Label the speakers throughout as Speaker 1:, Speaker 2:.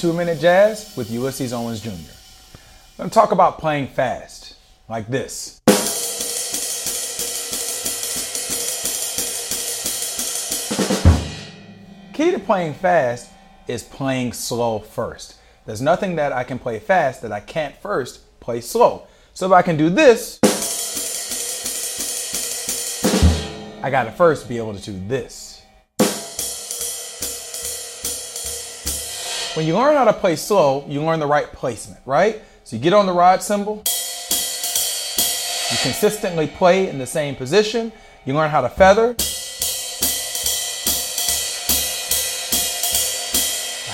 Speaker 1: Two Minute Jazz with Ulysses Owens Jr. I'm going to talk about playing fast, like this. Key to playing fast is playing slow first. There's nothing that I can play fast that I can't first play slow. So if I can do this, I gotta first be able to do this. When you learn how to play slow, you learn the right placement, right? So you get on the ride cymbal, you consistently play in the same position, you learn how to feather,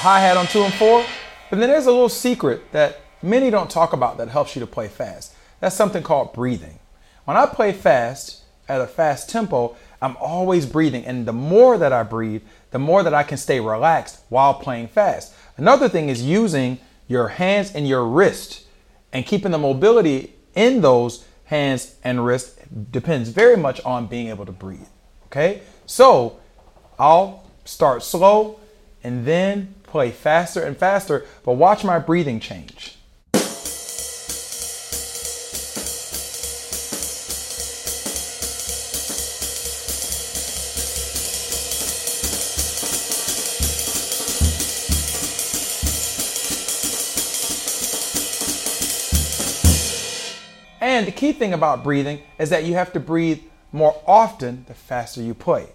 Speaker 1: hi-hat on two and four. But then there's a little secret that many don't talk about that helps you to play fast. That's something called breathing. When I play fast at a fast tempo, I'm always breathing. And the more that I breathe, the more that I can stay relaxed while playing fast. Another thing is using your hands and your wrist and keeping the mobility in those hands and wrists depends very much on being able to breathe. Okay? So I'll start slow and then play faster and faster, but watch my breathing change. And the key thing about breathing is that you have to breathe more often the faster you play.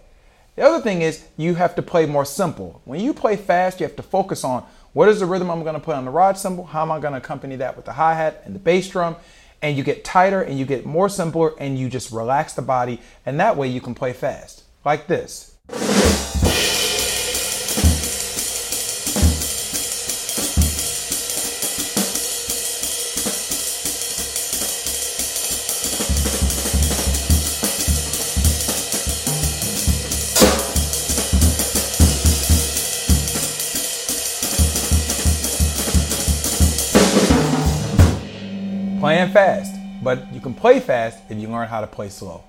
Speaker 1: The other thing is you have to play more simple. When you play fast, you have to focus on what is the rhythm I'm going to play on the ride cymbal, how am I going to accompany that with the hi-hat and the bass drum, and you get tighter and you get more simpler and you just relax the body and that way you can play fast. Like this. Playing fast. But you can play fast if you learn how to play slow.